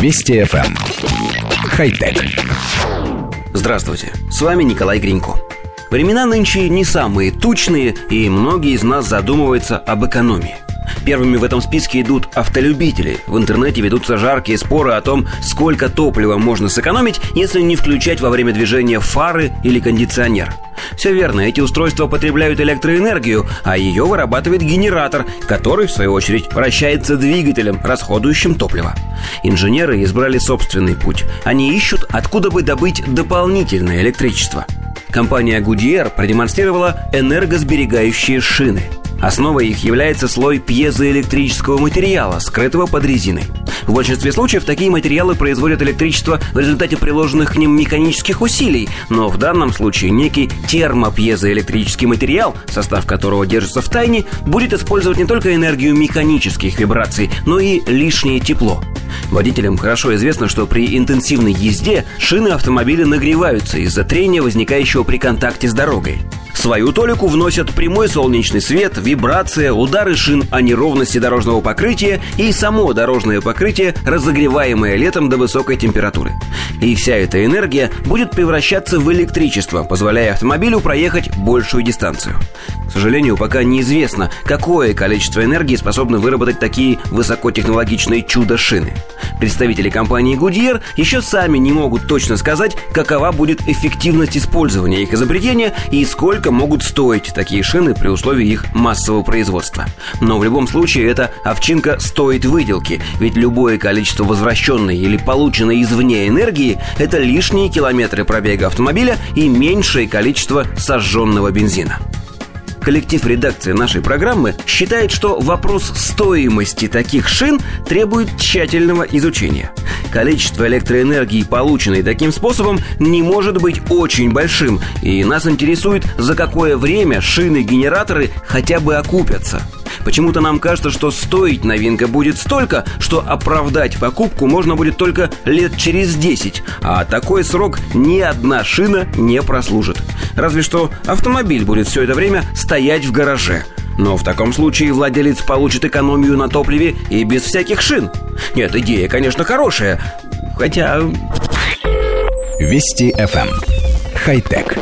Вести FM. Эм. Хай-тек. Здравствуйте, с вами Николай Гринько. Времена нынче не самые тучные, и многие из нас задумываются об экономии. Первыми в этом списке идут автолюбители. В интернете ведутся жаркие споры о том, сколько топлива можно сэкономить, если не включать во время движения фары или кондиционер. Все верно, эти устройства потребляют электроэнергию, а ее вырабатывает генератор, который, в свою очередь, вращается двигателем, расходующим топливо. Инженеры избрали собственный путь. Они ищут, откуда бы добыть дополнительное электричество. Компания Goodyear продемонстрировала энергосберегающие шины – Основой их является слой пьезоэлектрического материала, скрытого под резиной. В большинстве случаев такие материалы производят электричество в результате приложенных к ним механических усилий, но в данном случае некий термопьезоэлектрический материал, состав которого держится в тайне, будет использовать не только энергию механических вибраций, но и лишнее тепло. Водителям хорошо известно, что при интенсивной езде шины автомобиля нагреваются из-за трения, возникающего при контакте с дорогой. Свою толику вносят прямой солнечный свет, вибрация, удары шин о неровности дорожного покрытия и само дорожное покрытие, разогреваемое летом до высокой температуры. И вся эта энергия будет превращаться в электричество, позволяя автомобилю проехать большую дистанцию. К сожалению, пока неизвестно, какое количество энергии способны выработать такие высокотехнологичные чудо-шины. Представители компании Goodyear еще сами не могут точно сказать, какова будет эффективность использования их изобретения и сколько могут стоить такие шины при условии их массового производства. Но в любом случае эта овчинка стоит выделки, ведь любое количество возвращенной или полученной извне энергии – это лишние километры пробега автомобиля и меньшее количество сожженного бензина. Коллектив редакции нашей программы считает, что вопрос стоимости таких шин требует тщательного изучения. Количество электроэнергии, полученной таким способом, не может быть очень большим, и нас интересует, за какое время шины-генераторы хотя бы окупятся – Почему-то нам кажется, что стоить новинка будет столько, что оправдать покупку можно будет только лет через 10, а такой срок ни одна шина не прослужит. Разве что автомобиль будет все это время стоять в гараже. Но в таком случае владелец получит экономию на топливе и без всяких шин. Нет, идея, конечно, хорошая, хотя... Вести FM. Эм. Хай-тек.